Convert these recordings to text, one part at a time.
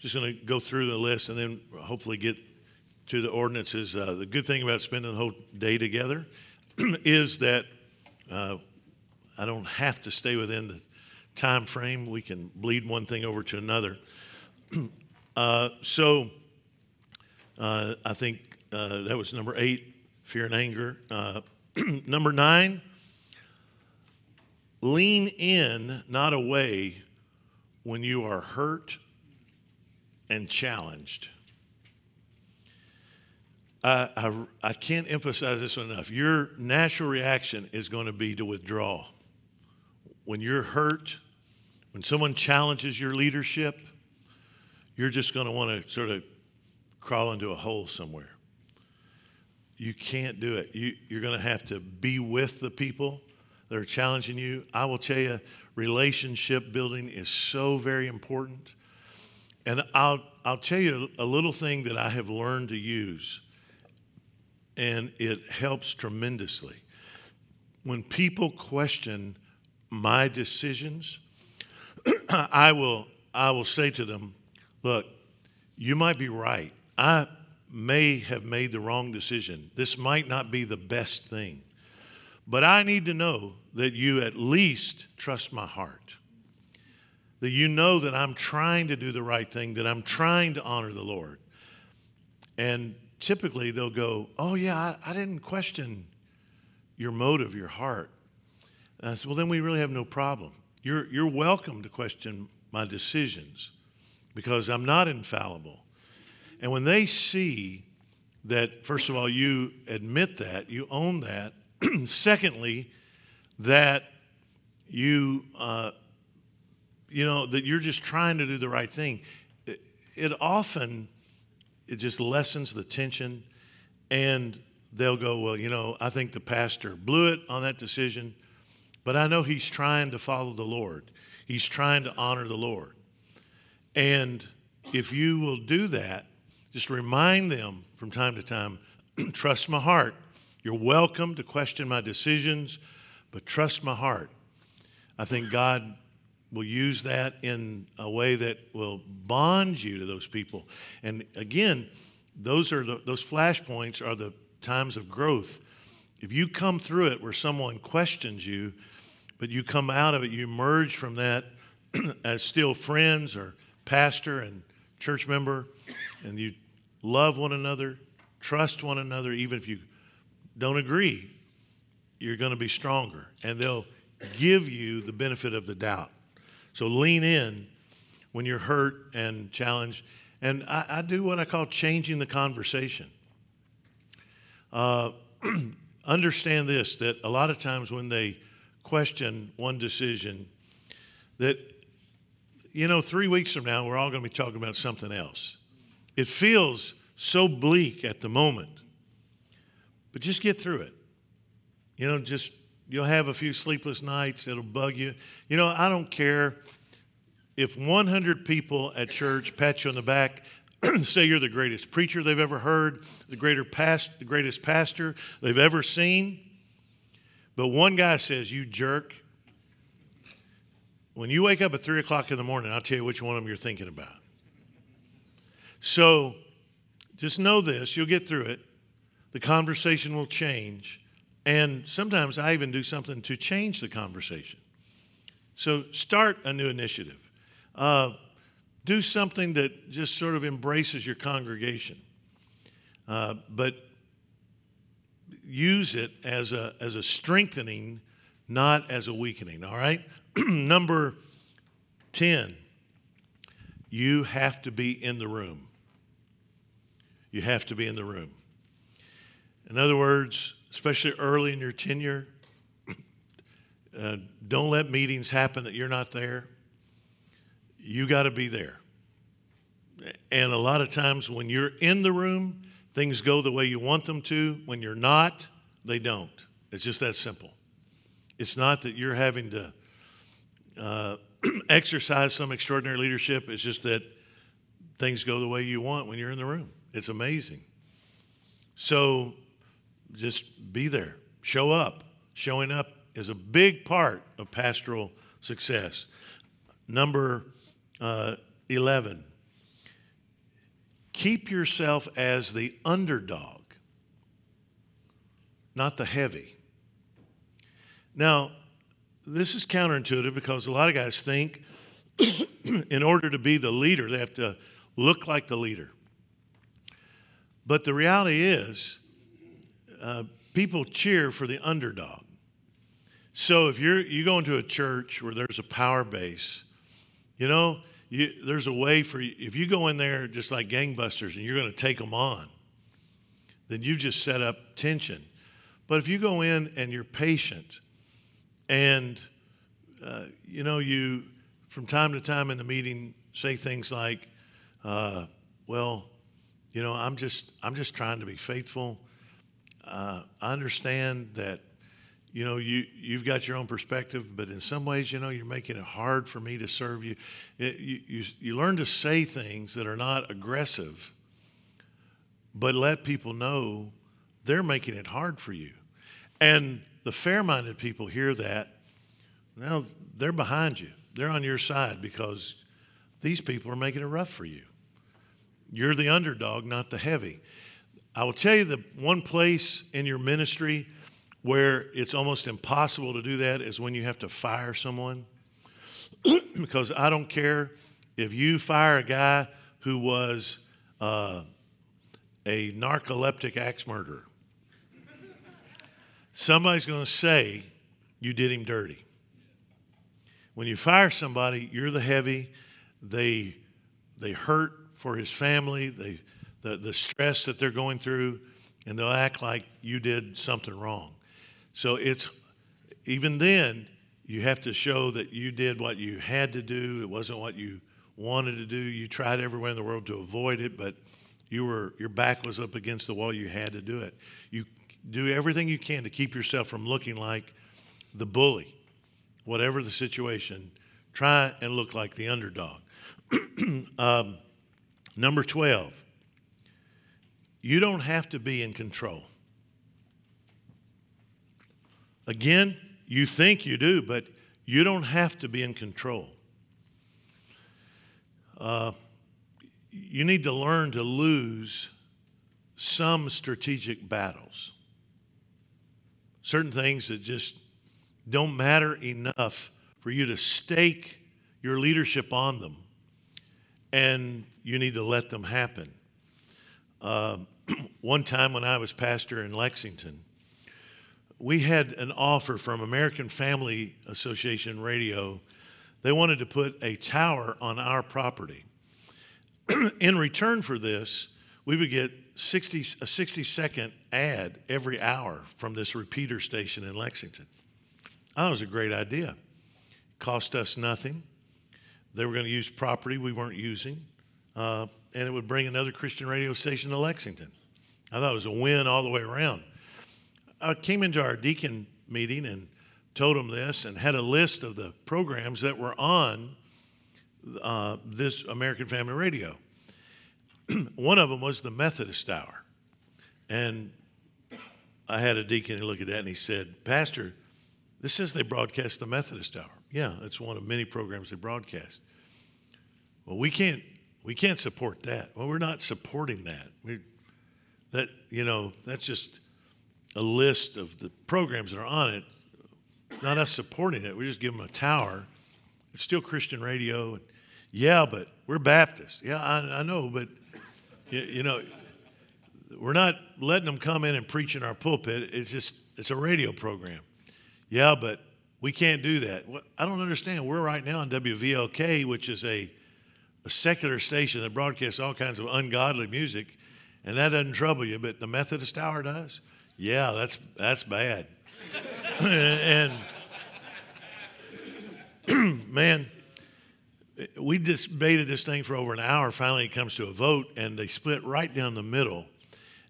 just going to go through the list and then hopefully get to the ordinances. Uh, the good thing about spending the whole day together is that uh, I don't have to stay within the time frame. We can bleed one thing over to another. uh, so uh, I think uh, that was number eight, fear and anger. Uh, number nine, lean in, not away, when you are hurt and challenged. I, I, can't emphasize this enough. Your natural reaction is going to be to withdraw. When you're hurt, when someone challenges your leadership, you're just going to want to sort of crawl into a hole somewhere. You can't do it. You, you're going to have to be with the people that are challenging you. I will tell you, relationship building is so very important. And I'll, I'll tell you a little thing that I have learned to use and it helps tremendously. When people question my decisions, I will I will say to them, look, you might be right. I may have made the wrong decision. This might not be the best thing. But I need to know that you at least trust my heart. That you know that I'm trying to do the right thing, that I'm trying to honor the Lord. And typically they'll go, Oh, yeah, I, I didn't question your motive, your heart. And I said, Well, then we really have no problem. You're, you're welcome to question my decisions because I'm not infallible. And when they see that, first of all, you admit that, you own that, secondly, that you, uh, you know, that you're just trying to do the right thing, it, it often it just lessens the tension. And they'll go, Well, you know, I think the pastor blew it on that decision, but I know he's trying to follow the Lord. He's trying to honor the Lord. And if you will do that, just remind them from time to time trust my heart. You're welcome to question my decisions, but trust my heart. I think God will use that in a way that will bond you to those people. And again, those are the, those flashpoints are the times of growth. If you come through it where someone questions you, but you come out of it, you emerge from that as still friends or pastor and church member, and you love one another, trust one another, even if you don't agree, you're going to be stronger. And they'll give you the benefit of the doubt. So lean in when you're hurt and challenged. And I, I do what I call changing the conversation. Uh, understand this that a lot of times when they question one decision, that, you know, three weeks from now, we're all going to be talking about something else. It feels so bleak at the moment, but just get through it. You know, just You'll have a few sleepless nights. It'll bug you. You know, I don't care if 100 people at church pat you on the back, say you're the greatest preacher they've ever heard, the, greater past, the greatest pastor they've ever seen. But one guy says, You jerk. When you wake up at 3 o'clock in the morning, I'll tell you which one of them you're thinking about. So just know this you'll get through it. The conversation will change. And sometimes I even do something to change the conversation. So start a new initiative. Uh, do something that just sort of embraces your congregation. Uh, but use it as a, as a strengthening, not as a weakening, all right? Number 10, you have to be in the room. You have to be in the room. In other words, especially early in your tenure. Uh, don't let meetings happen that you're not there. You got to be there. And a lot of times when you're in the room, things go the way you want them to. When you're not, they don't. It's just that simple. It's not that you're having to uh, exercise some extraordinary leadership. It's just that things go the way you want when you're in the room. It's amazing. So just be there, show up. Showing up is a big part of pastoral success. Number uh, 11, keep yourself as the underdog, not the heavy. Now, this is counterintuitive because a lot of guys think in order to be the leader, they have to look like the leader. But the reality is, uh, people cheer for the underdog. So if you're you go into a church where there's a power base, you know, you, there's a way for you. If you go in there just like gangbusters and you're going to take them on, then you've just set up tension. But if you go in and you're patient, and uh, you know you from time to time in the meeting say things like, uh, "Well, you know, I'm just I'm just trying to be faithful. Uh, I understand that." You know, you, you've got your own perspective, but in some ways, you know, you're making it hard for me to serve you. It, you, you. You learn to say things that are not aggressive, but let people know they're making it hard for you. And the fair minded people hear that. Now, they're behind you, they're on your side because these people are making it rough for you. You're the underdog, not the heavy. I will tell you the one place in your ministry where it's almost impossible to do that is when you have to fire someone. because I don't care if you fire a guy who was uh, a narcoleptic axe murderer, somebody's going to say you did him dirty. When you fire somebody, you're the heavy. They, they hurt for his family, they, the, the stress that they're going through, and they'll act like you did something wrong. So it's even then, you have to show that you did what you had to do. It wasn't what you wanted to do. You tried everywhere in the world to avoid it, but you were your back was up against the wall. You had to do it. You do everything you can to keep yourself from looking like the bully, whatever the situation. Try and look like the underdog. um, number twelve. You don't have to be in control. Again, you think you do, but you don't have to be in control. Uh, you need to learn to lose some strategic battles. Certain things that just don't matter enough for you to stake your leadership on them, and you need to let them happen. Uh, one time when I was pastor in Lexington, we had an offer from American Family Association Radio. They wanted to put a tower on our property. In return for this, we would get 60, a 60 second ad every hour from this repeater station in Lexington. That was a great idea. Cost us nothing. They were going to use property we weren't using, uh, and it would bring another Christian radio station to Lexington. I thought it was a win all the way around. I came into our deacon meeting and told them this and had a list of the programs that were on uh, this American Family Radio. One of them was the Methodist Hour. And I had a deacon look at that and he said, Pastor, this says they broadcast the Methodist Hour. Yeah, that's one of many programs they broadcast. Well, we can't we can't support that. Well, we're not supporting that. We, that you know, that's just a list of the programs that are on it. Not us supporting it. We just give them a tower. It's still Christian radio. Yeah, but we're Baptist. Yeah, I, I know, but you, you, know, we're not letting them come in and preach in our pulpit. It's just it's a radio program. Yeah, but we can't do that. I don't understand. We're right now on WVLK, which is a, a secular station that broadcasts all kinds of ungodly music, and that doesn't trouble you, but the Methodist Hour does. Yeah, that's that's bad. and man, we debated this thing for over an hour. Finally, it comes to a vote, and they split right down the middle.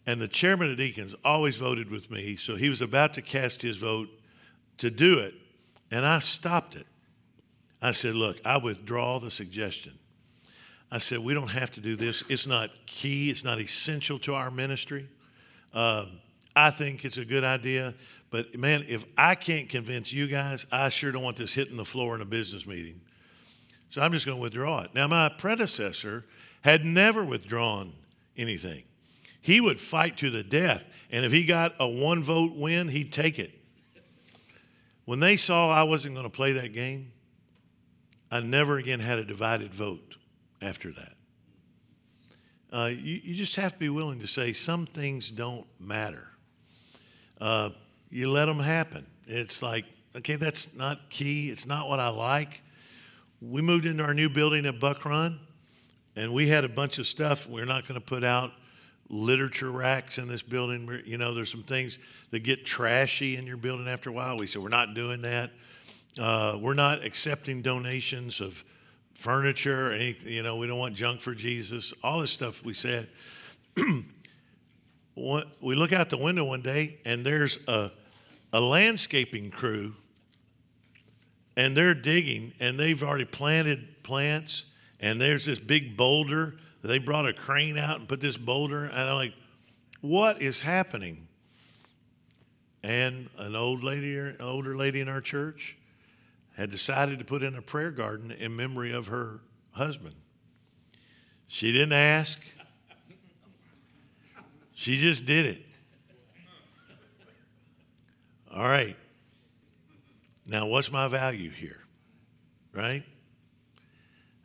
And the chairman of deacons always voted with me, so he was about to cast his vote to do it, and I stopped it. I said, Look, I withdraw the suggestion. I said, We don't have to do this. It's not key, it's not essential to our ministry. Um, I think it's a good idea. But man, if I can't convince you guys, I sure don't want this hitting the floor in a business meeting. So I'm just going to withdraw it. Now, my predecessor had never withdrawn anything. He would fight to the death. And if he got a one vote win, he'd take it. When they saw I wasn't going to play that game, I never again had a divided vote after that. Uh, you, you, just have to be willing to say some things don't matter. Uh, you let them happen. It's like, okay, that's not key. It's not what I like. We moved into our new building at Buck Run, and we had a bunch of stuff we're not going to put out literature racks in this building. You know, there's some things that get trashy in your building after a while. We said, we're not doing that. Uh, we're not accepting donations of furniture. Any, you know, we don't want junk for Jesus. All this stuff we said. we look out the window one day and there's a, a landscaping crew and they're digging and they've already planted plants and there's this big boulder they brought a crane out and put this boulder, and I'm like, what is happening? And an old lady, an older lady in our church, had decided to put in a prayer garden in memory of her husband. She didn't ask. She just did it. All right. Now, what's my value here? Right?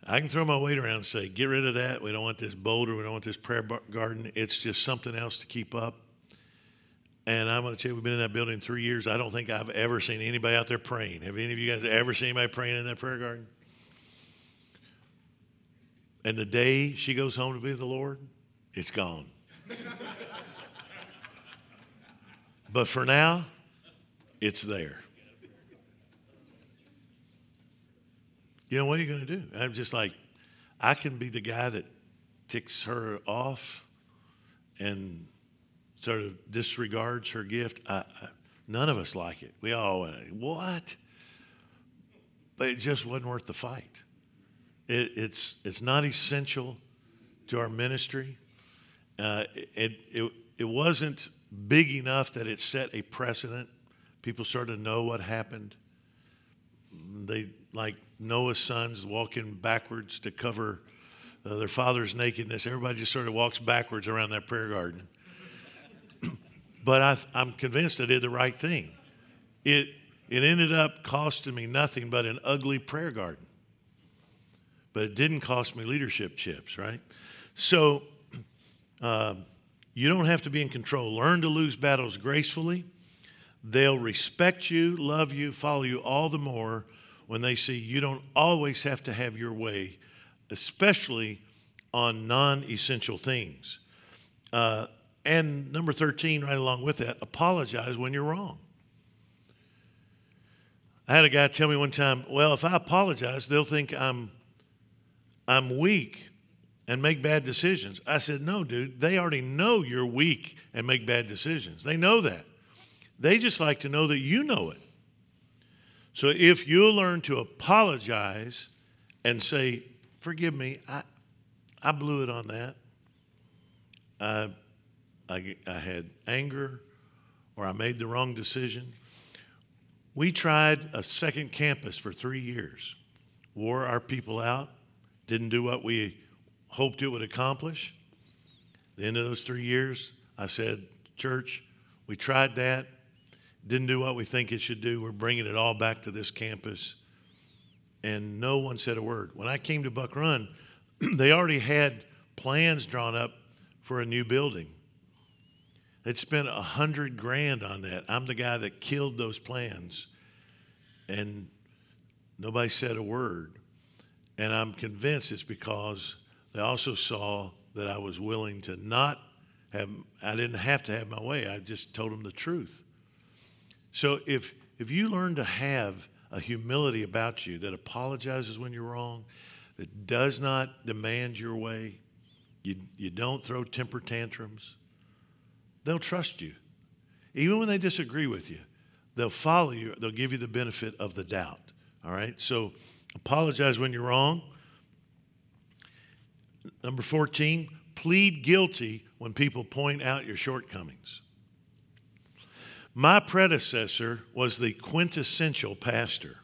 I can throw my weight around and say, get rid of that. We don't want this boulder. We don't want this prayer garden. It's just something else to keep up. And I'm going to tell you, we've been in that building three years. I don't think I've ever seen anybody out there praying. Have any of you guys ever seen anybody praying in that prayer garden? And the day she goes home to be with the Lord, it's gone. but for now, it's there. You know, what are you going to do? I'm just like, I can be the guy that ticks her off and sort of disregards her gift. None of us like it. We all, uh, what? But it just wasn't worth the fight. It, it's, it's not essential to our ministry. Uh, it, it, it wasn't big enough that it set a precedent. People started to know what happened. They, like Noah's sons walking backwards to cover uh, their father's nakedness. Everybody just sort of walks backwards around that prayer garden. But I, I'm convinced I did the right thing. It, it ended up costing me nothing but an ugly prayer garden. But it didn't cost me leadership chips, right? So uh, you don't have to be in control. Learn to lose battles gracefully. They'll respect you, love you, follow you all the more when they see you don't always have to have your way, especially on non essential things. Uh, and number 13, right along with that, apologize when you're wrong. I had a guy tell me one time, well, if I apologize, they'll think I'm, I'm weak and make bad decisions. I said, no, dude, they already know you're weak and make bad decisions. They know that. They just like to know that you know it. So if you learn to apologize and say, forgive me, I, I blew it on that. I, I, I had anger or I made the wrong decision. We tried a second campus for three years, wore our people out, didn't do what we hoped it would accomplish. the end of those three years, I said, Church, we tried that didn't do what we think it should do. We're bringing it all back to this campus. And no one said a word. When I came to Buck Run, they already had plans drawn up for a new building. They'd spent a hundred grand on that. I'm the guy that killed those plans. And nobody said a word. And I'm convinced it's because they also saw that I was willing to not have, I didn't have to have my way. I just told them the truth. So if if you learn to have a humility about you that apologizes when you're wrong, that does not demand your way, you, you don't throw temper tantrums, they'll trust you. Even when they disagree with you, they'll follow you, they'll give you the benefit of the doubt. All right? So apologize when you're wrong. Number 14, plead guilty when people point out your shortcomings. My predecessor was the quintessential pastor.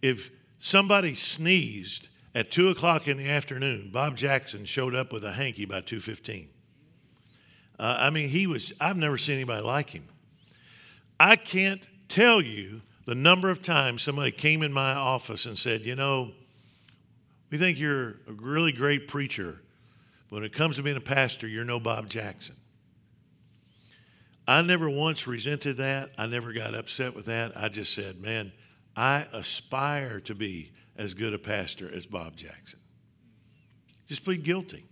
If somebody sneezed At two o'clock in the afternoon, Bob Jackson showed up with a hanky by two fifteen. Uh, I mean, he was. I've never seen anybody like him. I can't tell you the number of times somebody came in my office and said, "You know, we think you're a really great preacher, but when it comes to being a pastor, you're no Bob Jackson." I never once resented that. I never got upset with that. I just said, man, I aspire to be as good a pastor as Bob Jackson. Just plead guilty.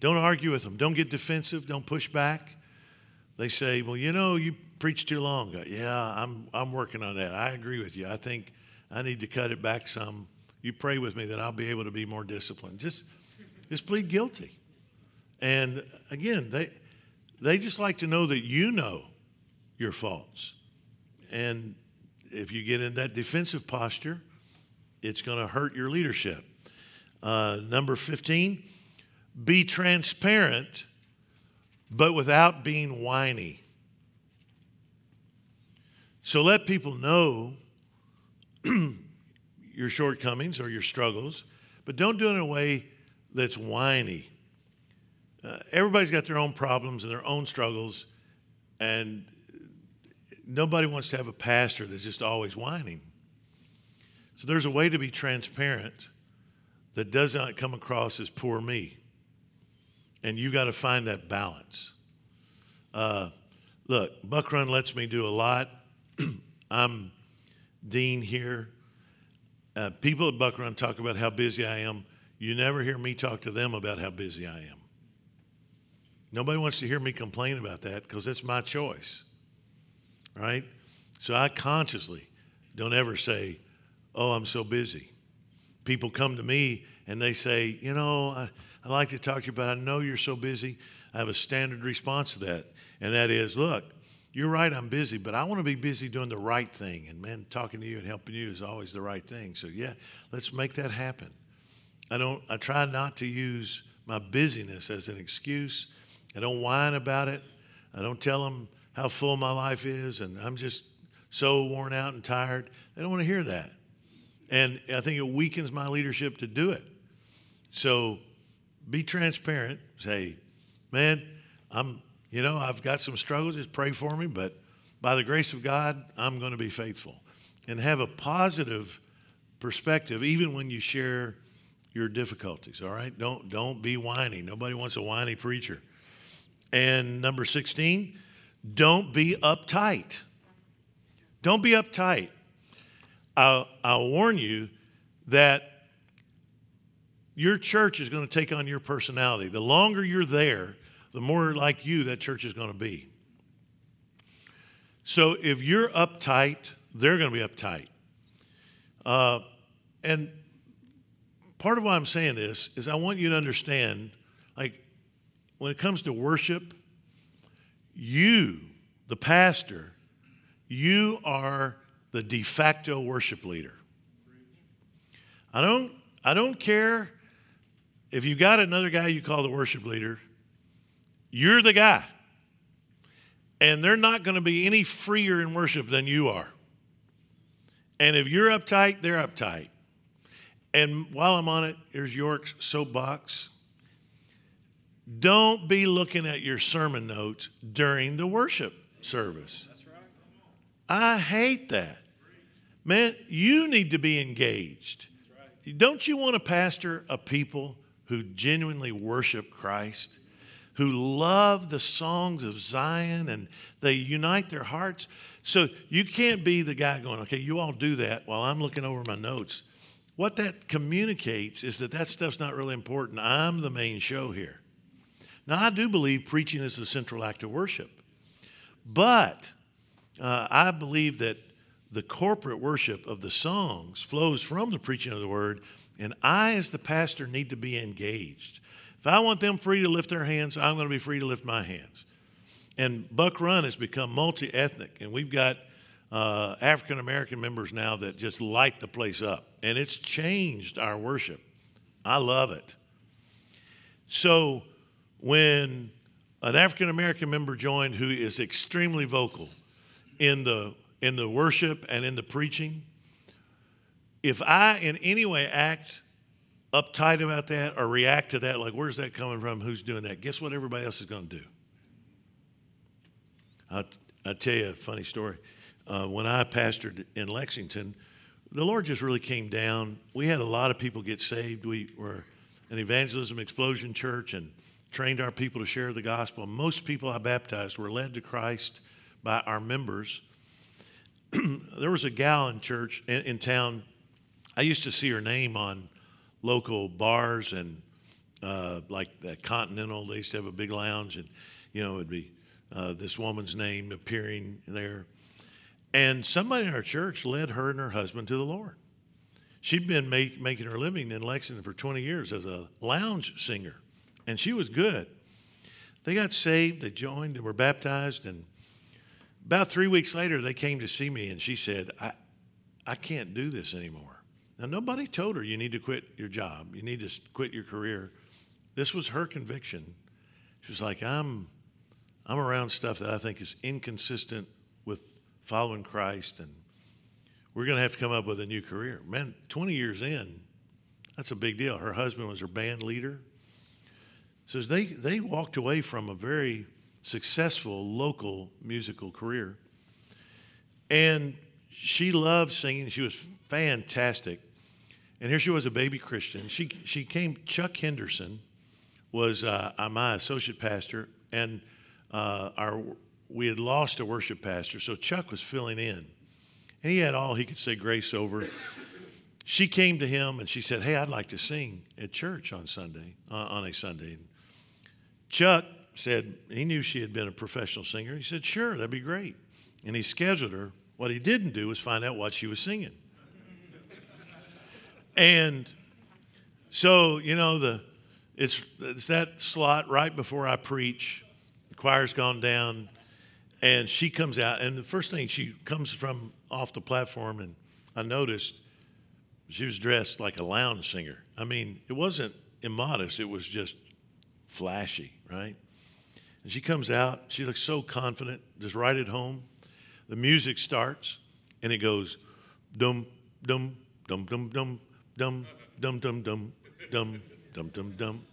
Don't argue with them. Don't get defensive. Don't push back. They say, well, you know, you preach too long. Yeah, I'm, I'm working on that. I agree with you. I think I need to cut it back some. You pray with me that I'll be able to be more disciplined. Just, just plead guilty. And again, they, they just like to know that you know your faults. And if you get in that defensive posture, it's going to hurt your leadership. Uh, number 15, be transparent, but without being whiny. So let people know your shortcomings or your struggles, but don't do it in a way that's whiny. Uh, everybody's got their own problems and their own struggles, and nobody wants to have a pastor that's just always whining. So there's a way to be transparent that does not come across as poor me. And you got to find that balance. Uh, look, Buck Run lets me do a lot. I'm dean here. Uh, people at Buck Run talk about how busy I am. You never hear me talk to them about how busy I am. Nobody wants to hear me complain about that because it's my choice, right? So I consciously don't ever say, Oh, I'm so busy. People come to me and they say, You know, I, I like to talk to you, but I know you're so busy. I have a standard response to that, and that is, Look, you're right, I'm busy, but I want to be busy doing the right thing. And man, talking to you and helping you is always the right thing. So yeah, let's make that happen. I don't I try not to use my busyness as an excuse I don't whine about it. I don't tell them how full my life is and I'm just so worn out and tired. They don't want to hear that. And I think it weakens my leadership to do it. So be transparent. Say, man, I'm, you know, I've got some struggles. Just pray for me. But by the grace of God, I'm going to be faithful. And have a positive perspective, even when you share your difficulties. All right? Don't, don't be whiny. Nobody wants a whiny preacher. And number 16, don't be uptight. Don't be uptight. I'll, I'll warn you that your church is going to take on your personality. The longer you're there, the more like you that church is going to be. So if you're uptight, they're going to be uptight. Uh, and part of why I'm saying this is I want you to understand like, when it comes to worship, you, the pastor, you are the de facto worship leader. I don't, I don't care if you got another guy you call the worship leader, you're the guy. And they're not going to be any freer in worship than you are. And if you're uptight, they're uptight. And while I'm on it, here's York's soapbox. Don't be looking at your sermon notes during the worship service. I hate that. Man, you need to be engaged. Don't you want to pastor a people who genuinely worship Christ, who love the songs of Zion and they unite their hearts? So you can't be the guy going, okay, you all do that while I'm looking over my notes. What that communicates is that that stuff's not really important. I'm the main show here. Now, I do believe preaching is the central act of worship, but uh, I believe that the corporate worship of the songs flows from the preaching of the word, and I, as the pastor, need to be engaged. If I want them free to lift their hands, I'm going to be free to lift my hands. And Buck Run has become multi ethnic, and we've got uh, African American members now that just light the place up, and it's changed our worship. I love it. So, when an African American member joined who is extremely vocal in the, in the worship and in the preaching, if I in any way act uptight about that or react to that like, where's that coming from? Who's doing that? Guess what everybody else is going to do? I'll, I'll tell you a funny story. Uh, when I pastored in Lexington, the Lord just really came down. We had a lot of people get saved. We were an evangelism explosion church and trained our people to share the gospel. Most people I baptized were led to Christ by our members. there was a gal in church in, in, town. I used to see her name on local bars and uh, like the Continental. They used to have a big lounge, and you know it'd be uh, this woman's name appearing there. And somebody in our church led her and her husband to the Lord. She'd been make, making her living in Lexington for 20 years as a lounge singer, and she was good. They got saved, they joined, and were baptized. And about three weeks later, they came to see me, and she said, I, I can't do this anymore. Now, nobody told her you need to quit your job, you need to quit your career. This was her conviction. She was like, I'm, I'm around stuff that I think is inconsistent with following Christ, and we're going to have to come up with a new career. Man, 20 years in, that's a big deal. Her husband was her band leader. So they, they walked away from a very successful local musical career. And she loved singing. She was fantastic. And here she was, a baby Christian. She, she came, Chuck Henderson was uh, my associate pastor, and uh, our we had lost a worship pastor, so Chuck was filling in. And he had all he could say grace over. She came to him and she said, Hey, I'd like to sing at church on Sunday, uh, on a Sunday. And Chuck said he knew she had been a professional singer. He said, Sure, that'd be great. And he scheduled her. What he didn't do was find out what she was singing. And so, you know, the it's, it's that slot right before I preach. The choir's gone down. And she comes out, and the first thing she comes from off the platform, and I noticed she was dressed like a lounge singer. I mean, it wasn't immodest, it was just flashy, right? And she comes out, she looks so confident, just right at home. The music starts, and it goes dum, dum, dum, dum, dum, dum, dum, dum, dum, dum, dum, dum, dum.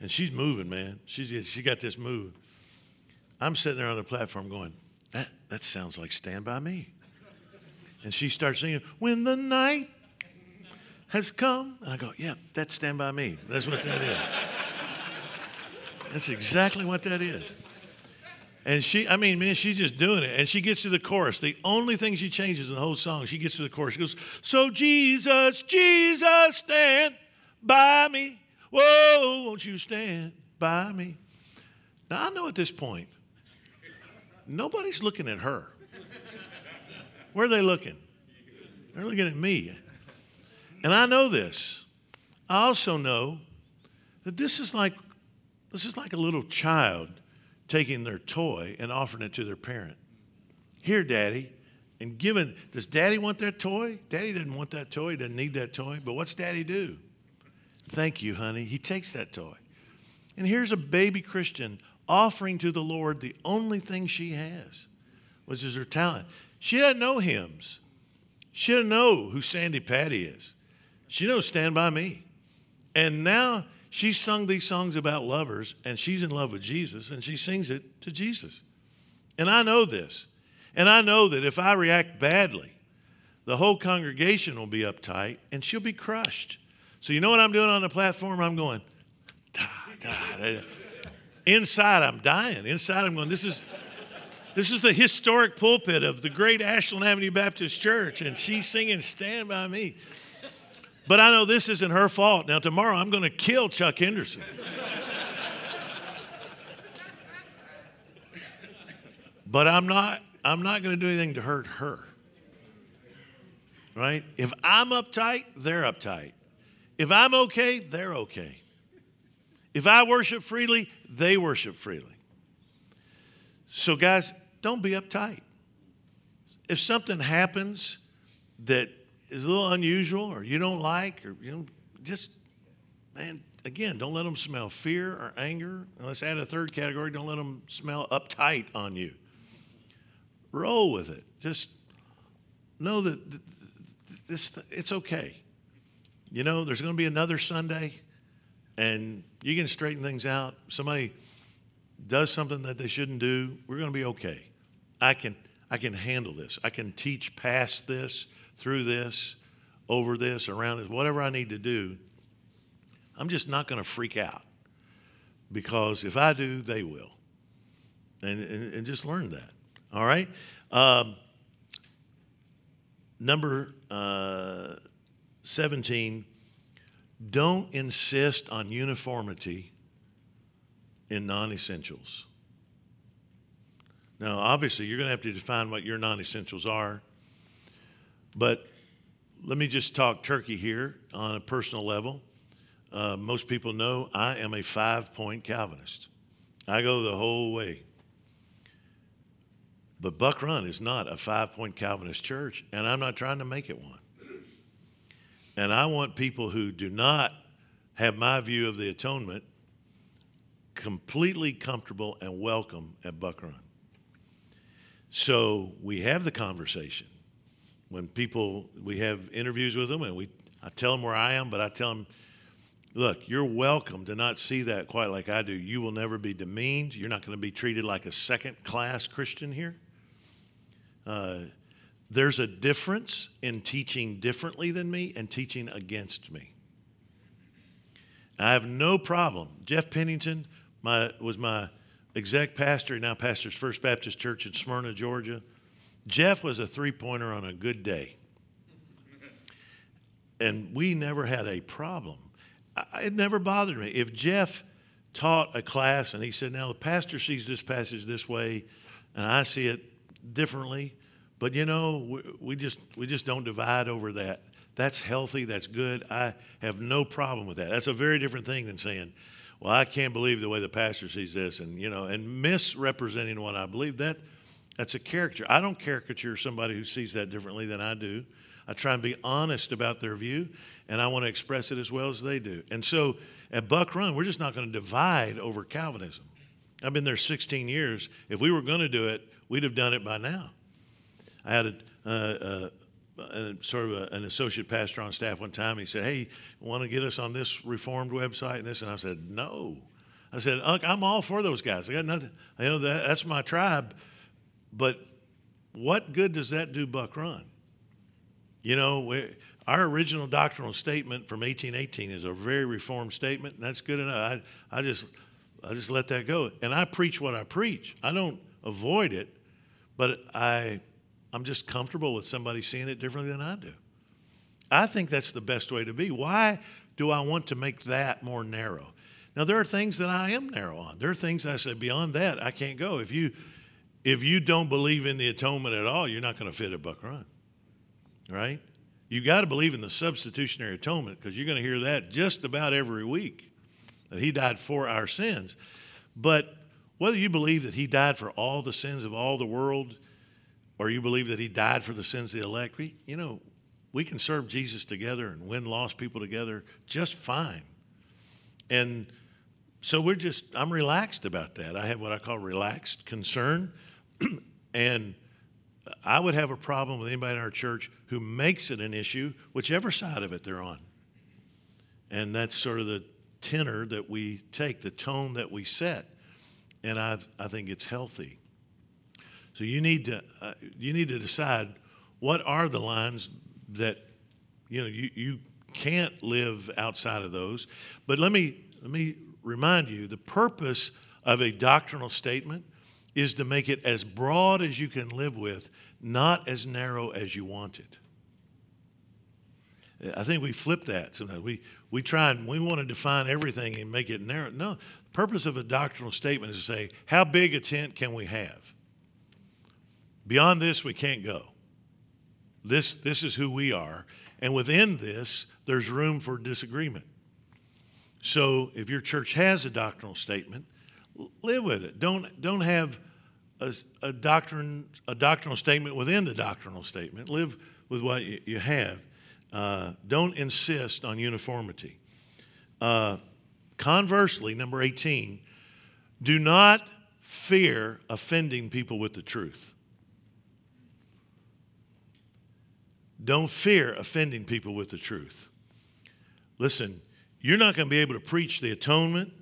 And she's moving, man. She's, she got this move. I'm sitting there on the platform going, that, that sounds like Stand By Me. And she starts singing, When the night has come. And I go, Yeah, that's Stand By Me. That's what that is. That's exactly what that is. And she, I mean, man, she's just doing it. And she gets to the chorus. The only thing she changes in the whole song, she gets to the chorus. She goes, So Jesus, Jesus, stand by me. Whoa, won't you stand by me? Now, I know at this point, Nobody's looking at her. Where are they looking? They're looking at me. And I know this. I also know that this is like this is like a little child taking their toy and offering it to their parent. Here, daddy. And given, does daddy want that toy? Daddy doesn't want that toy, doesn't need that toy. But what's daddy do? Thank you, honey. He takes that toy. And here's a baby Christian offering to the Lord the only thing she has, which is her talent. She doesn't know hymns. She doesn't know who Sandi Patty is. She knows Stand By Me. And now she's sung these songs about lovers, and she's in love with Jesus, and she sings it to Jesus. And I know this. And I know that if I react badly, the whole congregation will be uptight and she'll be crushed. So, you know what I'm doing on the platform? I'm going. Inside, I'm dying. Inside, I'm going, this is. This is the historic pulpit of the great Ashland Avenue Baptist Church, and she's singing Stand By Me. But I know this isn't her fault. Now, tomorrow I'm going to kill Chuck Henderson. but I'm not, I'm not going to do anything to hurt her. Right? If I'm uptight, they're uptight. If I'm okay, they're okay. If I worship freely, they worship freely. So, guys, don't be uptight. If something happens that is a little unusual or you don't like, or you know, just, man, again, don't let them smell fear or anger. And let's add a third category don't let them smell uptight on you. Roll with it. Just know that this, it's okay. you know, there's going to be another Sunday and you can straighten things out. Somebody does something that they shouldn't do, we're going to be okay. I can, I can handle this. I can teach past this, through this, over this, around this, whatever I need to do. I'm just not going to freak out because if I do, they will. And, and, and just learn that. All right? Um, number uh, 17 don't insist on uniformity in non essentials. Now, obviously, you're going to have to define what your non essentials are, but let me just talk turkey here on a personal level. Uh, most people know I am a five point Calvinist. I go the whole way. But Buck Run is not a five point Calvinist church, and I'm not trying to make it one. And I want people who do not have my view of the atonement completely comfortable and welcome at Buck Run. So we have the conversation. When people, we have interviews with them, and we, I tell them where I am, but I tell them, look, you're welcome to not see that quite like I do. You will never be demeaned. You're not going to be treated like a second class Christian here. Uh, there's a difference in teaching differently than me and teaching against me. I have no problem. Jeff Pennington my, was my exec pastor, now pastors First Baptist Church in Smyrna, Georgia. Jeff was a three pointer on a good day. And we never had a problem. It never bothered me. If Jeff taught a class and he said, Now the pastor sees this passage this way, and I see it differently, but you know, we, we, just we just don't divide over that. That's healthy. That's good. I have no problem with that. That's a very different thing than saying, "Well, I can't believe the way the pastor sees this," and you know, and misrepresenting what I believe. That that's a caricature. I don't caricature somebody who sees that differently than I do. I try and be honest about their view, and I want to express it as well as they do. And so at Buck Run, we're just not going to divide over Calvinism. I've been there 16 years. If we were going to do it, we'd have done it by now. I had a, uh, uh, a sort of a, an associate pastor on staff one time. He said, "Hey, want to get us on this Reformed website and this?" And I said, "No." I said, "I'm all for those guys. I got nothing. You know that, that's my tribe, but what good does that do Buck Run? You know, our original doctrinal statement from 1818 is a very reformed statement, and that's good enough. I, I just I just let that go, and I preach what I preach. I don't avoid it, but I I'm just comfortable with somebody seeing it differently than I do. I think that's the best way to be. Why do I want to make that more narrow? Now there are things that I am narrow on. There are things I say beyond that I can't go. If you if you don't believe in the atonement at all, you're not going to fit at Buck Run. Right? You got to believe in the substitutionary atonement because you're going to hear that just about every week. That he died for our sins. But whether you believe that he died for all the sins of all the world or you believe that he died for the sins of the elect, we, you know, we can serve Jesus together and win lost people together just fine. And so we're just, I'm relaxed about that. I have what I call relaxed concern. and I would have a problem with anybody in our church who makes it an issue, whichever side of it they're on. And that's sort of the tenor that we take, the tone that we set. And I, I think it's healthy. So you need to uh, you need to decide what are the lines that you know you, you can't live outside of those. But let me let me remind you the purpose of a doctrinal statement is to make it as broad as you can live with, not as narrow as you want it. I think we flip that sometimes. We we try and we want to define everything and make it narrow. No, the purpose of a doctrinal statement is to say, how big a tent can we have? Beyond this, we can't go. This, this is who we are. And within this, there's room for disagreement. So if your church has a doctrinal statement, live with it. Don't, don't have a, a, doctrine, a doctrinal statement within the doctrinal statement. Live with what you, you have. Uh, don't insist on uniformity. Uh, conversely, number 18, do not fear offending people with the truth. Don't fear offending people with the truth. Listen, you're not going to be able to preach the atonement,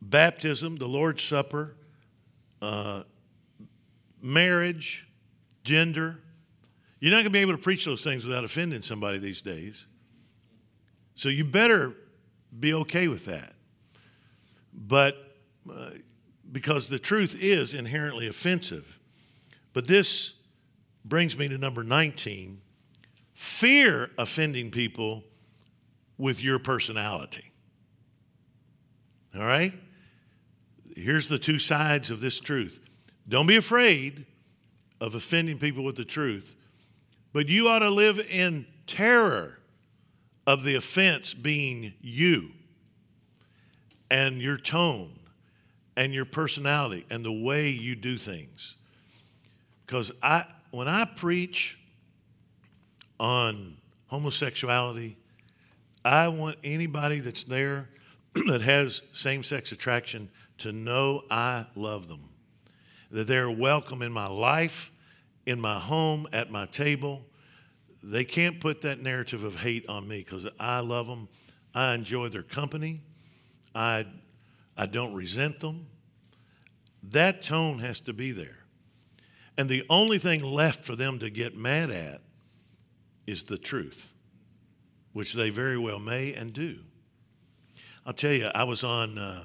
baptism, the Lord's Supper, uh, marriage, gender. You're not going to be able to preach those things without offending somebody these days. So you better be okay with that. But uh, because the truth is inherently offensive. But this brings me to number 19 fear offending people with your personality. All right? Here's the two sides of this truth. Don't be afraid of offending people with the truth, but you ought to live in terror of the offense being you and your tone and your personality and the way you do things. Because I, when I preach on homosexuality, I want anybody that's there that has same sex attraction to know I love them, that they're welcome in my life, in my home, at my table. They can't put that narrative of hate on me because I love them. I enjoy their company. I, I don't resent them. That tone has to be there. And the only thing left for them to get mad at is the truth, which they very well may and do. I'll tell you, I was on uh,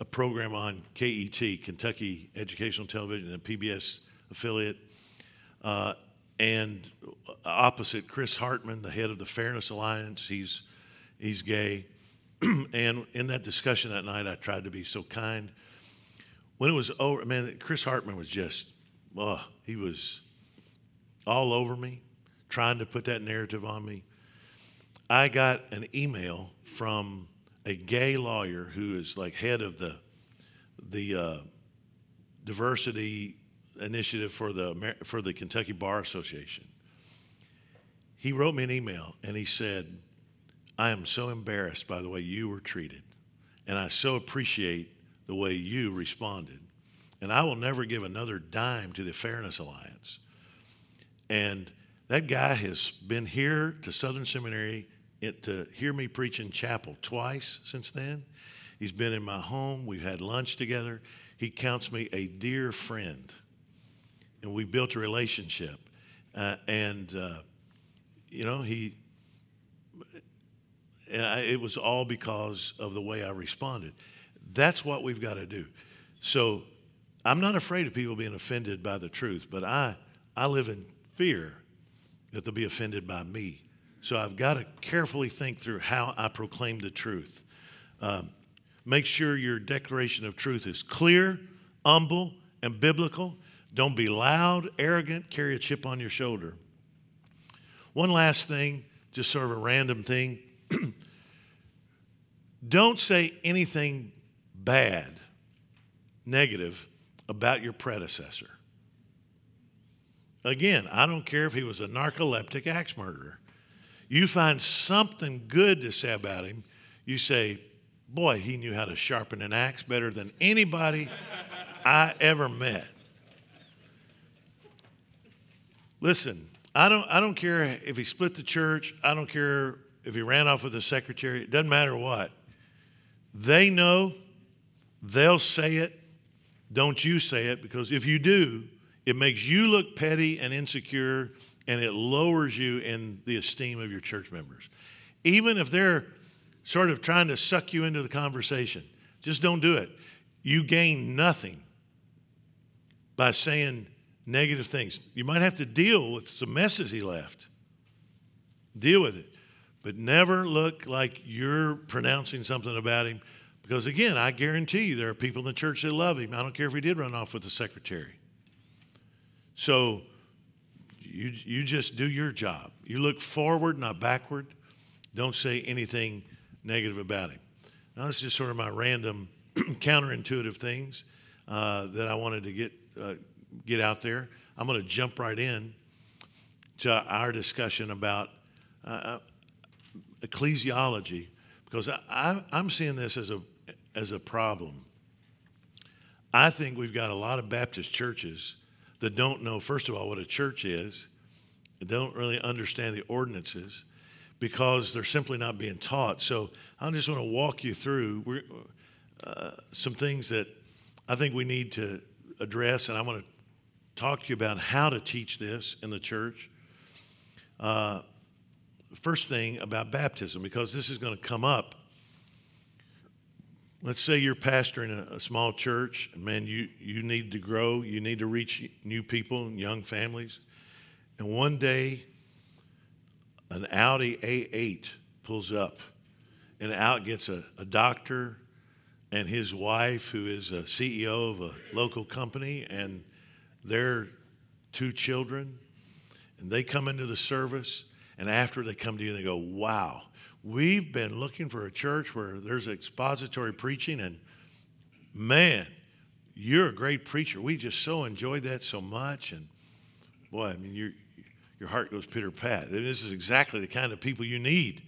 a program on KET, Kentucky Educational Television, and PBS affiliate, uh, and opposite Chris Hartman, the head of the Fairness Alliance, he's he's gay, and in that discussion that night, I tried to be so kind. When it was over, man, Chris Hartman was just, oh, he was all over me, trying to put that narrative on me. I got an email from a gay lawyer who is like head of the the uh, diversity initiative for the for the Kentucky Bar Association. He wrote me an email and he said, "I am so embarrassed by the way you were treated, and I so appreciate the way you responded, and I will never give another dime to the Fairness Alliance." And that guy has been here to Southern Seminary to hear me preach in chapel twice since then. He's been in my home. We've had lunch together. He counts me a dear friend. And we built a relationship. Uh, and, uh, you know, he, I, it was all because of the way I responded. That's what we've got to do. So I'm not afraid of people being offended by the truth, but I, I live in fear that they'll be offended by me so I've got to carefully think through how I proclaim the truth. Um, make sure your declaration of truth is clear, humble, and biblical. Don't be loud, arrogant, carry a chip on your shoulder. One last thing, just sort of a random thing. Don't say anything bad, negative about your predecessor. Again, I don't care if he was a narcoleptic axe murderer you find something good to say about him, you say, Boy, he knew how to sharpen an axe better than anybody I ever met. Listen, I don't, I don't care if he split the church, I don't care if he ran off with the secretary, it doesn't matter what. They know, they'll say it. Don't you say it because if you do, it makes you look petty and insecure and it lowers you in the esteem of your church members. Even if they're sort of trying to suck you into the conversation, just don't do it. You gain nothing by saying negative things. You might have to deal with some messes he left. Deal with it. But never look like you're pronouncing something about him. Because again, I guarantee you there are people in the church that love him. I don't care if he did run off with the secretary. So you, you just do your job. You look forward, not backward. Don't say anything negative about him. Now, that's just sort of my random counterintuitive things uh, that I wanted to get, uh, get out there. I'm going to jump right in to our discussion about uh, uh ecclesiology because I, am seeing this as a, as a problem. I think we've got a lot of Baptist churches that don't know, first of all, what a church is, don't really understand the ordinances. because they're simply not being taught. So I just want to walk you through uh, some things that I think we need to address, and I want to talk to you about how to teach this in the church. Uh, first thing about baptism, because this is going to come up. Let's say you're pastoring a, a small church, and man, you, you need to grow, you need to reach new people and young families. And one day, an Audi A8 pulls up, and out gets a, a doctor and his wife, who is a CEO of a local company, and their two children. And they come into the service, and after they come to you, they go, Wow, we've been looking for a church where there's expository preaching, and man, you're a great preacher. We just so enjoyed that so much. And boy, I mean, your heart goes pitter pat. This is exactly the kind of people you need.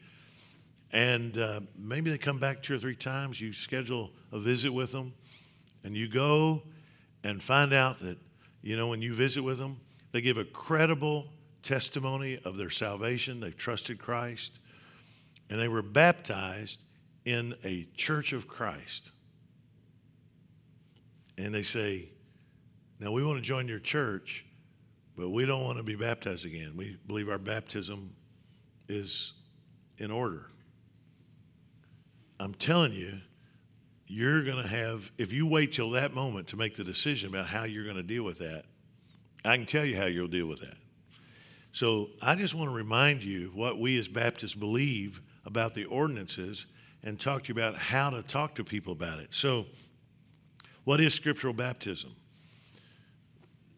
And uh, maybe they come back two or three times. You schedule a visit with them, and you go and find out that, you know, when you visit with them, they give a credible testimony of their salvation. They've trusted Christ, and they were baptized in a church of Christ. And they say, Now we want to join your church, but we don't want to be baptized again. We believe our baptism is in order. I'm telling you, you're going to have, if you wait till that moment to make the decision about how you're going to deal with that, I can tell you how you'll deal with that. So I just want to remind you what we as Baptists believe about the ordinances and talk to you about how to talk to people about it. So, what is scriptural baptism?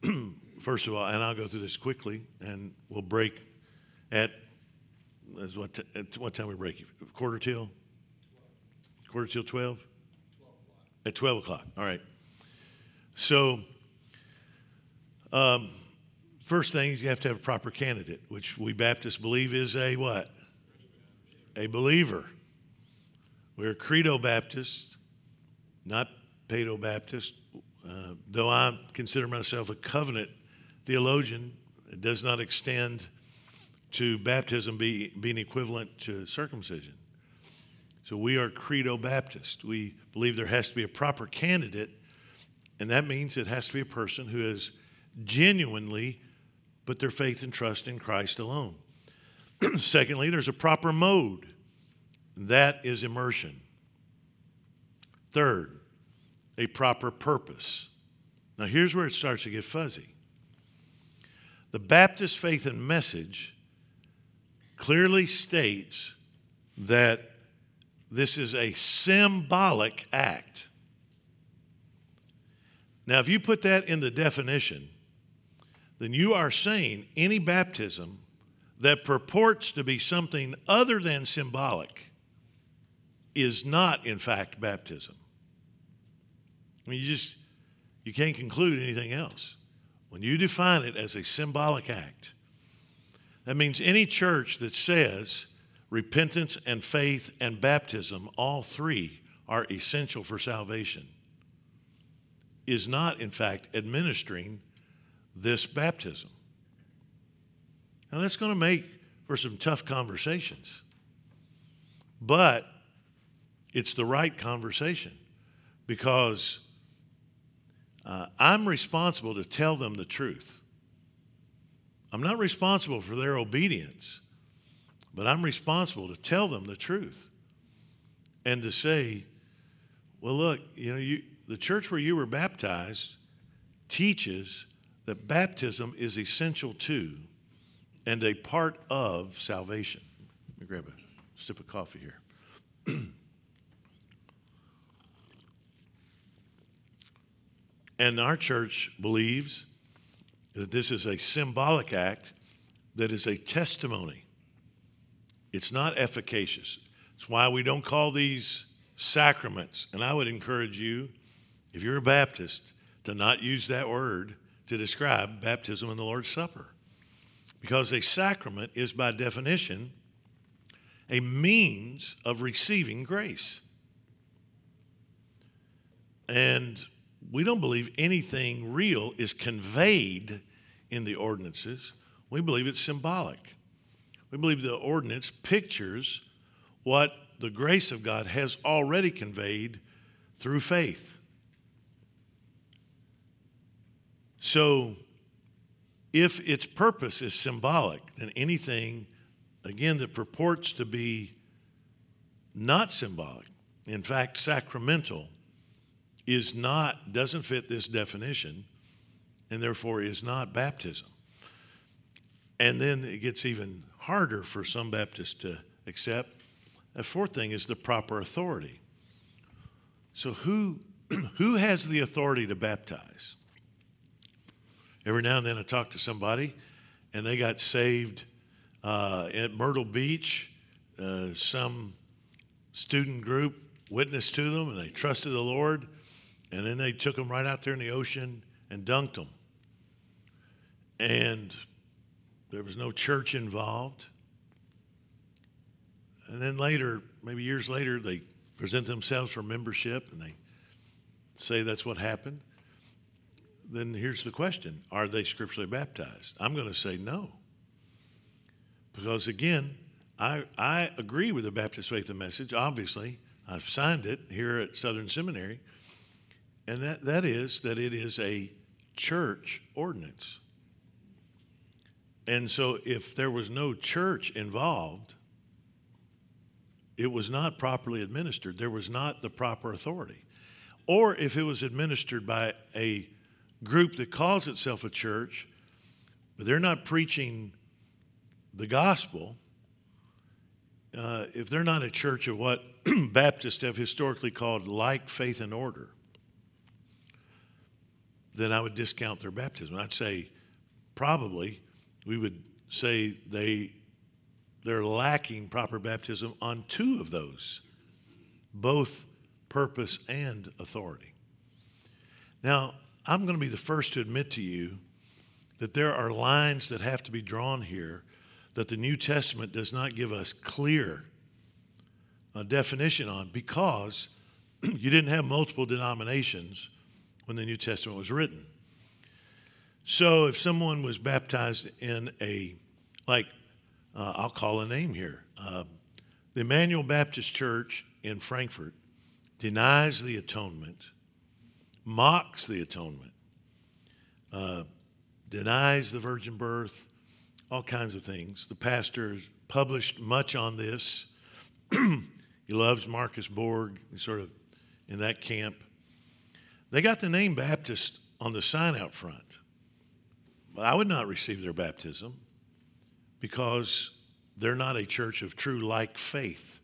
First of all, and I'll go through this quickly, and we'll break at, what, t- at what time we break? Quarter till? Quarter till 12? 12 At 12 o'clock. All right. So, um, first thing is you have to have a proper candidate, which we Baptists believe is a what? A believer. We're Credo Baptists, not Paedo Baptist, uh, though I consider myself a covenant theologian. It does not extend to baptism be, being equivalent to circumcision. So we are Credo Baptist. We believe there has to be a proper candidate, and that means it has to be a person who has genuinely put their faith and trust in Christ alone. Secondly, there's a proper mode. That is immersion. Third, a proper purpose. Now, here's where it starts to get fuzzy. The Baptist faith and message clearly states that this is a symbolic act. Now, if you put that in the definition, then you are saying any baptism that purports to be something other than symbolic is not, in fact, baptism. I mean, you just you can't conclude anything else. When you define it as a symbolic act, that means any church that says repentance and faith and baptism, all three are essential for salvation, is not, in fact, administering this baptism. Now, that's going to make for some tough conversations, but it's the right conversation because uh, I'm responsible to tell them the truth. I'm not responsible for their obedience. But I'm responsible to tell them the truth and to say, well, look, you know, you, the church where you were baptized teaches that baptism is essential to and a part of salvation. Let me grab a sip of coffee here. and our church believes that this is a symbolic act that is a testimony it's not efficacious. It's why we don't call these sacraments. And I would encourage you, if you're a Baptist, to not use that word to describe baptism and the Lord's Supper. Because a sacrament is, by definition, a means of receiving grace. And we don't believe anything real is conveyed in the ordinances, we believe it's symbolic. we believe the ordinance pictures what the grace of God has already conveyed through faith. So, if its purpose is symbolic, then anything, again, that purports to be not symbolic, in fact, sacramental, is not, doesn't fit this definition, and therefore is not baptism. And then it gets even harder for some Baptists to accept. A fourth thing is the proper authority. So, who, who has the authority to baptize? Every now and then I talk to somebody and they got saved uh, at Myrtle Beach. Uh, some student group witnessed to them and they trusted the Lord. And then they took them right out there in the ocean and dunked them. And there was no church involved. And then later, maybe years later, they present themselves for membership and they say that's what happened. Then here's the question Are they scripturally baptized? I'm going to say no. Because again, I, I agree with the Baptist Faith and Message. Obviously, I've signed it here at Southern Seminary. And that, that is that it is a church ordinance. And so, if there was no church involved, it was not properly administered. There was not the proper authority. Or if it was administered by a group that calls itself a church, but they're not preaching the gospel, uh, if they're not a church of what Baptists have historically called like faith and order, then I would discount their baptism. I'd say probably we would say they they're lacking proper baptism on two of those, both purpose and authority. Now, I'm going to be the first to admit to you that there are lines that have to be drawn here that the New Testament does not give us clear uh, definition on because you didn't have multiple denominations when the New Testament was written. So if someone was baptized in a, like, uh, I'll call a name here, uh, the Emmanuel Baptist Church in Frankfort denies the atonement, mocks the atonement, uh, denies the virgin birth, all kinds of things. The pastor published much on this. he loves Marcus Borg, he's sort of in that camp. They got the name Baptist on the sign out front. But I would not receive their baptism because they're not a church of true like faith.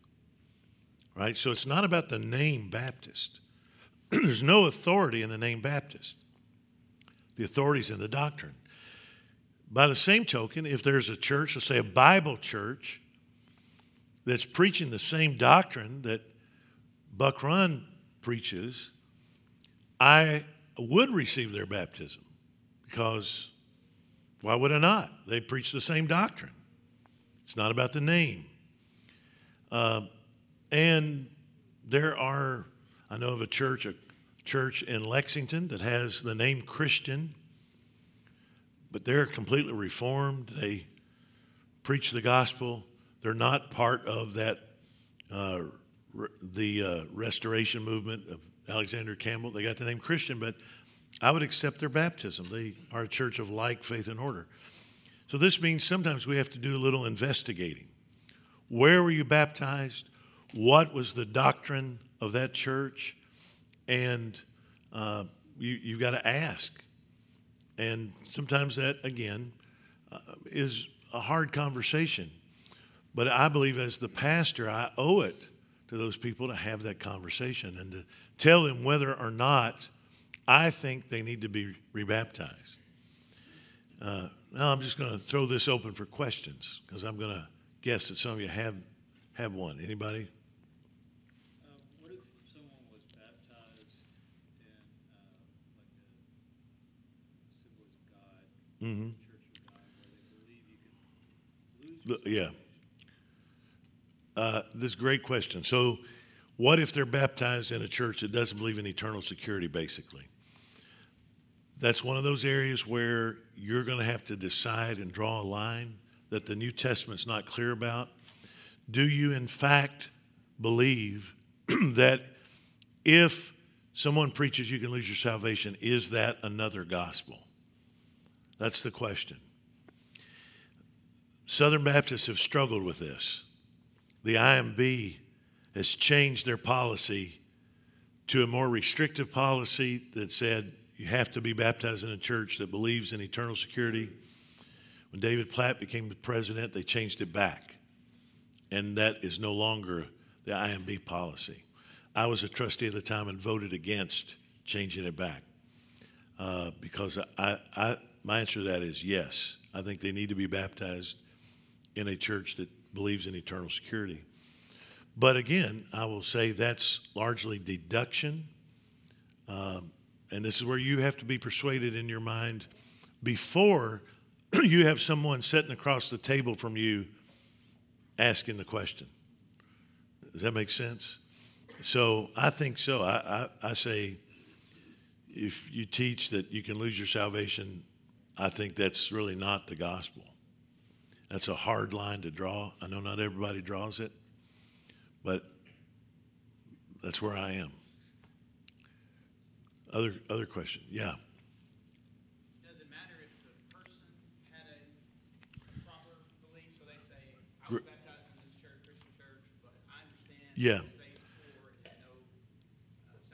Right? So it's not about the name Baptist. There's no authority in the name Baptist. The authority is in the doctrine. By the same token, if there's a church, let's say a Bible church, that's preaching the same doctrine that Buck Run preaches, I would receive their baptism because why would I not? They preach the same doctrine. It's not about the name. Uh, and there are, I know of a church, a church in Lexington that has the name Christian, but they're completely reformed. They preach the gospel. They're not part of that, uh, re- the uh, restoration movement of Alexander Campbell. They got the name Christian, but I would accept their baptism. They are a church of like faith and order. So this means sometimes we have to do a little investigating. Where were you baptized? What was the doctrine of that church? And uh, you, you've got to ask. And sometimes that, again, uh, is a hard conversation. But I believe as the pastor, I owe it to those people to have that conversation and to tell them whether or not I think they need to be rebaptized. Uh, now I'm just going to throw this open for questions because I'm going to guess that some of you have have one. Anybody? Um, what if someone was baptized in uh, like a Assemblies of God, Mm-hmm. Church of God, where they believe you can lose Yeah. Uh, this is a great question. So, what if they're baptized in a church that doesn't believe in eternal security, basically? That's one of those areas where you're going to have to decide and draw a line that the New Testament's not clear about? Do you, in fact, believe that if someone preaches you can lose your salvation, is that another gospel? That's the question. Southern Baptists have struggled with this. The IMB has changed their policy to a more restrictive policy that said you have to be baptized in a church that believes in eternal security. When David Platt became the president, they changed it back. And that is no longer the IMB policy. I was a trustee at the time and voted against changing it back uh, because I, I, my answer to that is yes. I think they need to be baptized in a church that believes in eternal security. But again, I will say that's largely deduction. Um, and this is where you have to be persuaded in your mind before you have someone sitting across the table from you asking the question. Does that make sense? So I think so. I, I, I say if you teach that you can lose your salvation, I think that's really not the gospel. That's a hard line to draw. I know not everybody draws it, but that's where I am. Other other question? Yeah. Does it matter if the person had a proper belief? So they say, I was baptized in this church, Christian church, but I understand. Yeah. faith before and no,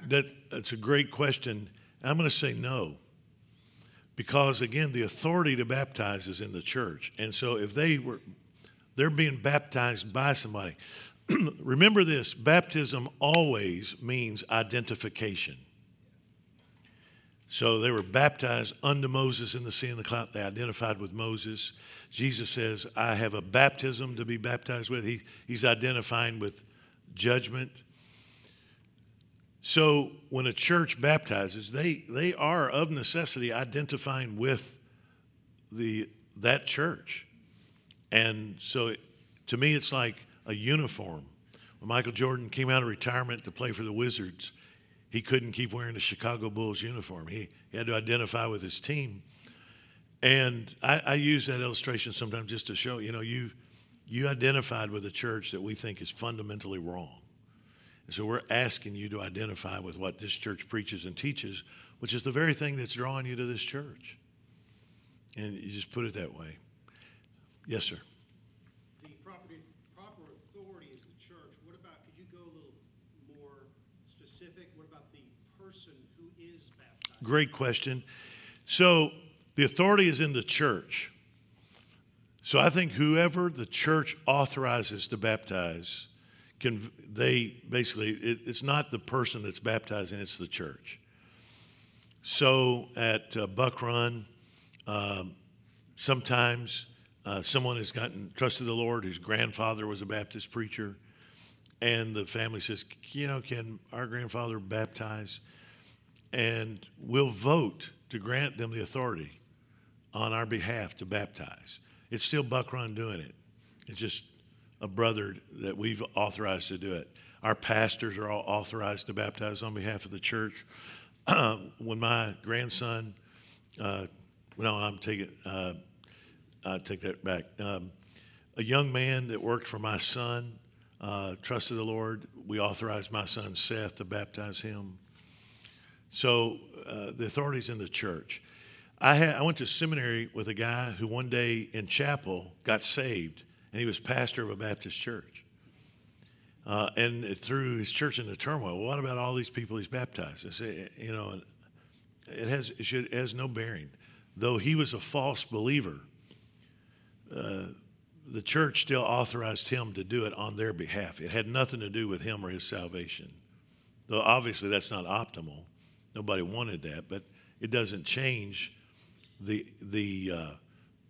uh, That, that's a great question. I'm going to say no. Because again, the authority to baptize is in the church. And so if they were, they're being baptized by somebody. Remember this baptism always means identification. So they were baptized unto Moses in the sea and the cloud. They identified with Moses. Jesus says, I have a baptism to be baptized with. He, he's identifying with judgment. So when a church baptizes, they, they are of necessity identifying with the, that church. And so it, to me, it's like a uniform. When Michael Jordan came out of retirement to play for the Wizards, he couldn't keep wearing the Chicago Bulls uniform. He, he had to identify with his team. And I, I use that illustration sometimes just to show, you know, you, you identified with a church that we think is fundamentally wrong. And so we're asking you to identify with what this church preaches and teaches, which is the very thing that's drawing you to this church. And you just put it that way. Yes, sir. The property, proper authority is the church. What about, could you go a little more specific? What about the person who is baptized? Great question. So the authority is in the church. So I think whoever the church authorizes to baptize can they basically it, it's not the person that's baptizing it's the church. So at uh, buck run um, sometimes uh, someone has gotten trusted the lord whose grandfather was a baptist preacher and the family says you know can our grandfather baptize? And we'll vote to grant them the authority on our behalf to baptize. It's still buck run doing it. It's just a brother that we've authorized to do it. Our pastors are all authorized to baptize on behalf of the church. when my grandson, uh, no, I'm taking, uh, I take that back. Um, a young man that worked for my son uh, trusted the Lord. We authorized my son Seth to baptize him. So uh, the authorities in the church. I, had, I went to seminary with a guy who one day in chapel got saved and he was pastor of a Baptist church. Uh, and through his church in the turmoil. Well, what about all these people he's baptized? I say, you know, it has it, should, it has no bearing. Though he was a false believer, uh, the church still authorized him to do it on their behalf. It had nothing to do with him or his salvation. Though obviously that's not optimal. Nobody wanted that, but it doesn't change the the uh,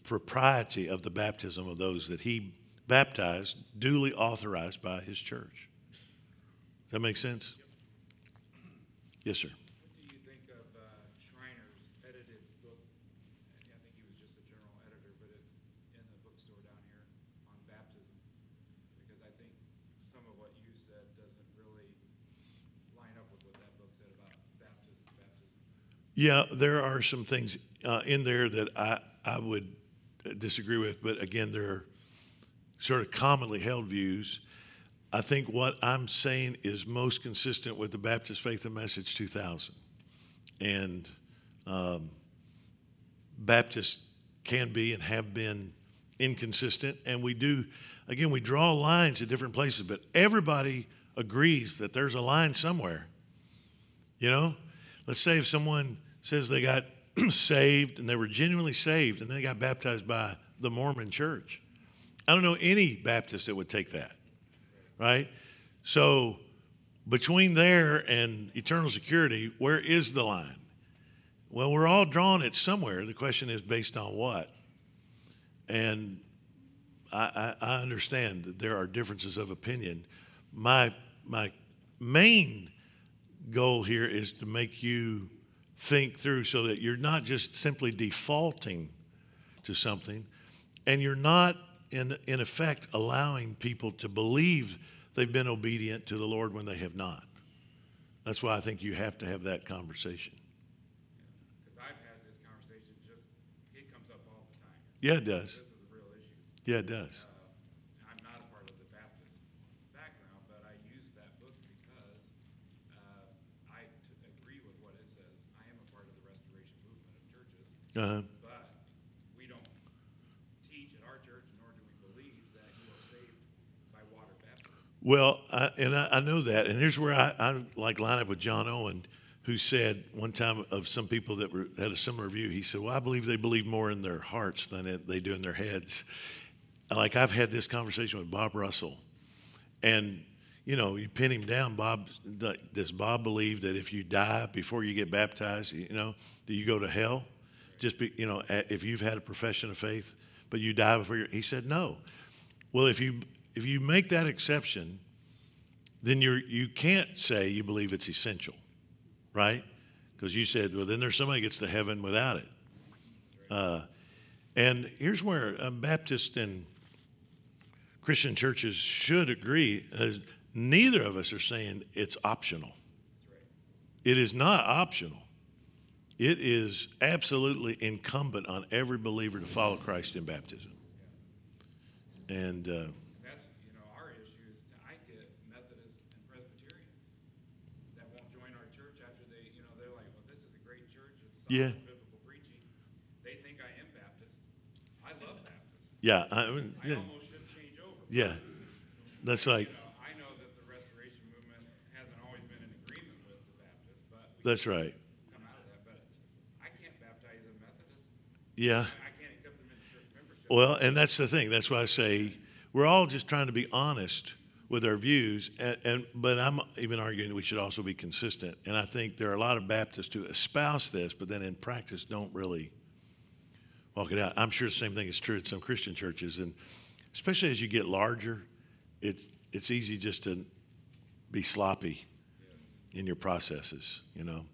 propriety of the baptism of those that he baptized, duly authorized by his church. Does that make sense? Yes, sir. What do you think of uh, Schreiner's edited book? I think he was just a general editor, but it's in the bookstore down here on baptism. Because I think some of what you said doesn't really line up with what that book about baptism. Baptism. Yeah, there are some things uh, in there that I, I would disagree with, but again, they're sort of commonly held views. I think what I'm saying is most consistent with the Baptist Faith and Message 2000. And um, Baptists can be and have been inconsistent, and we do, again, we draw lines at different places, but everybody agrees that there's a line somewhere. You know, let's say if someone says they got saved and they were genuinely saved and they got baptized by the Mormon church. I don't know any Baptist that would take that, right? So between there and eternal security, where is the line? Well, we're all drawing it somewhere. The question is based on what? And I, I, I understand that there are differences of opinion. My, my main goal here is to make you think through so that you're not just simply defaulting to something and you're not in, in effect allowing people to believe they've been obedient to the lord when they have not that's why i think you have to have that conversation Because I've had this conversation, just, it comes up all the time. yeah it does This is a real issue. yeah it does Uh, I'm not a part of the Baptist background, but I use that book because uh, I t- agree with what it says. I am a part of the restoration movement of churches, uh-huh. but we don't teach at our church, nor do we believe that you are saved by water baptism. Well, I, and I, I know that, and here's where I, I like line up with John Owen, who said one time of some people that were, had a similar view. He said, "Well, I believe they believe more in their hearts than it, they do in their heads." Like I've had this conversation with Bob Russell, and you know, you pin him down. Bob, does Bob believe that if you die before you get baptized, you know, do you go to hell? Just be, you know, if you've had a profession of faith, but you die before you he said no. Well, if you if you make that exception, then you're you can't say you believe it's essential, right? Because you said, well, then there's somebody gets to heaven without it. Uh, and here's where Baptist and Christian churches should agree. Uh, neither of us are saying it's optional. It is not optional. It is absolutely incumbent on every believer to follow Christ in baptism. And uh, That's, you know, our issue is to, I get Methodists and Presbyterians that won't join our church after they, you know, they're like, well, this is a great church, it's Yeah. biblical preaching. They think I am Baptist. I love Baptist. yeah, I mean, I yeah, almost should change over. yeah. That's like You know, I know that the restoration movement hasn't always been in agreement with the Baptist, but that's right. come out of that, but I can't baptize a Methodist. Yeah. I can't accept them into church membership. Well, and that's the thing. That's why I say we're all just trying to be honest with our views, and, and but I'm even arguing that we should also be consistent. And I think there are a lot of Baptists who espouse this, but then in practice don't really walk it out. I'm sure the same thing is true at some Christian churches, and especially as you get larger, it's it's easy just to be sloppy in your processes, you know.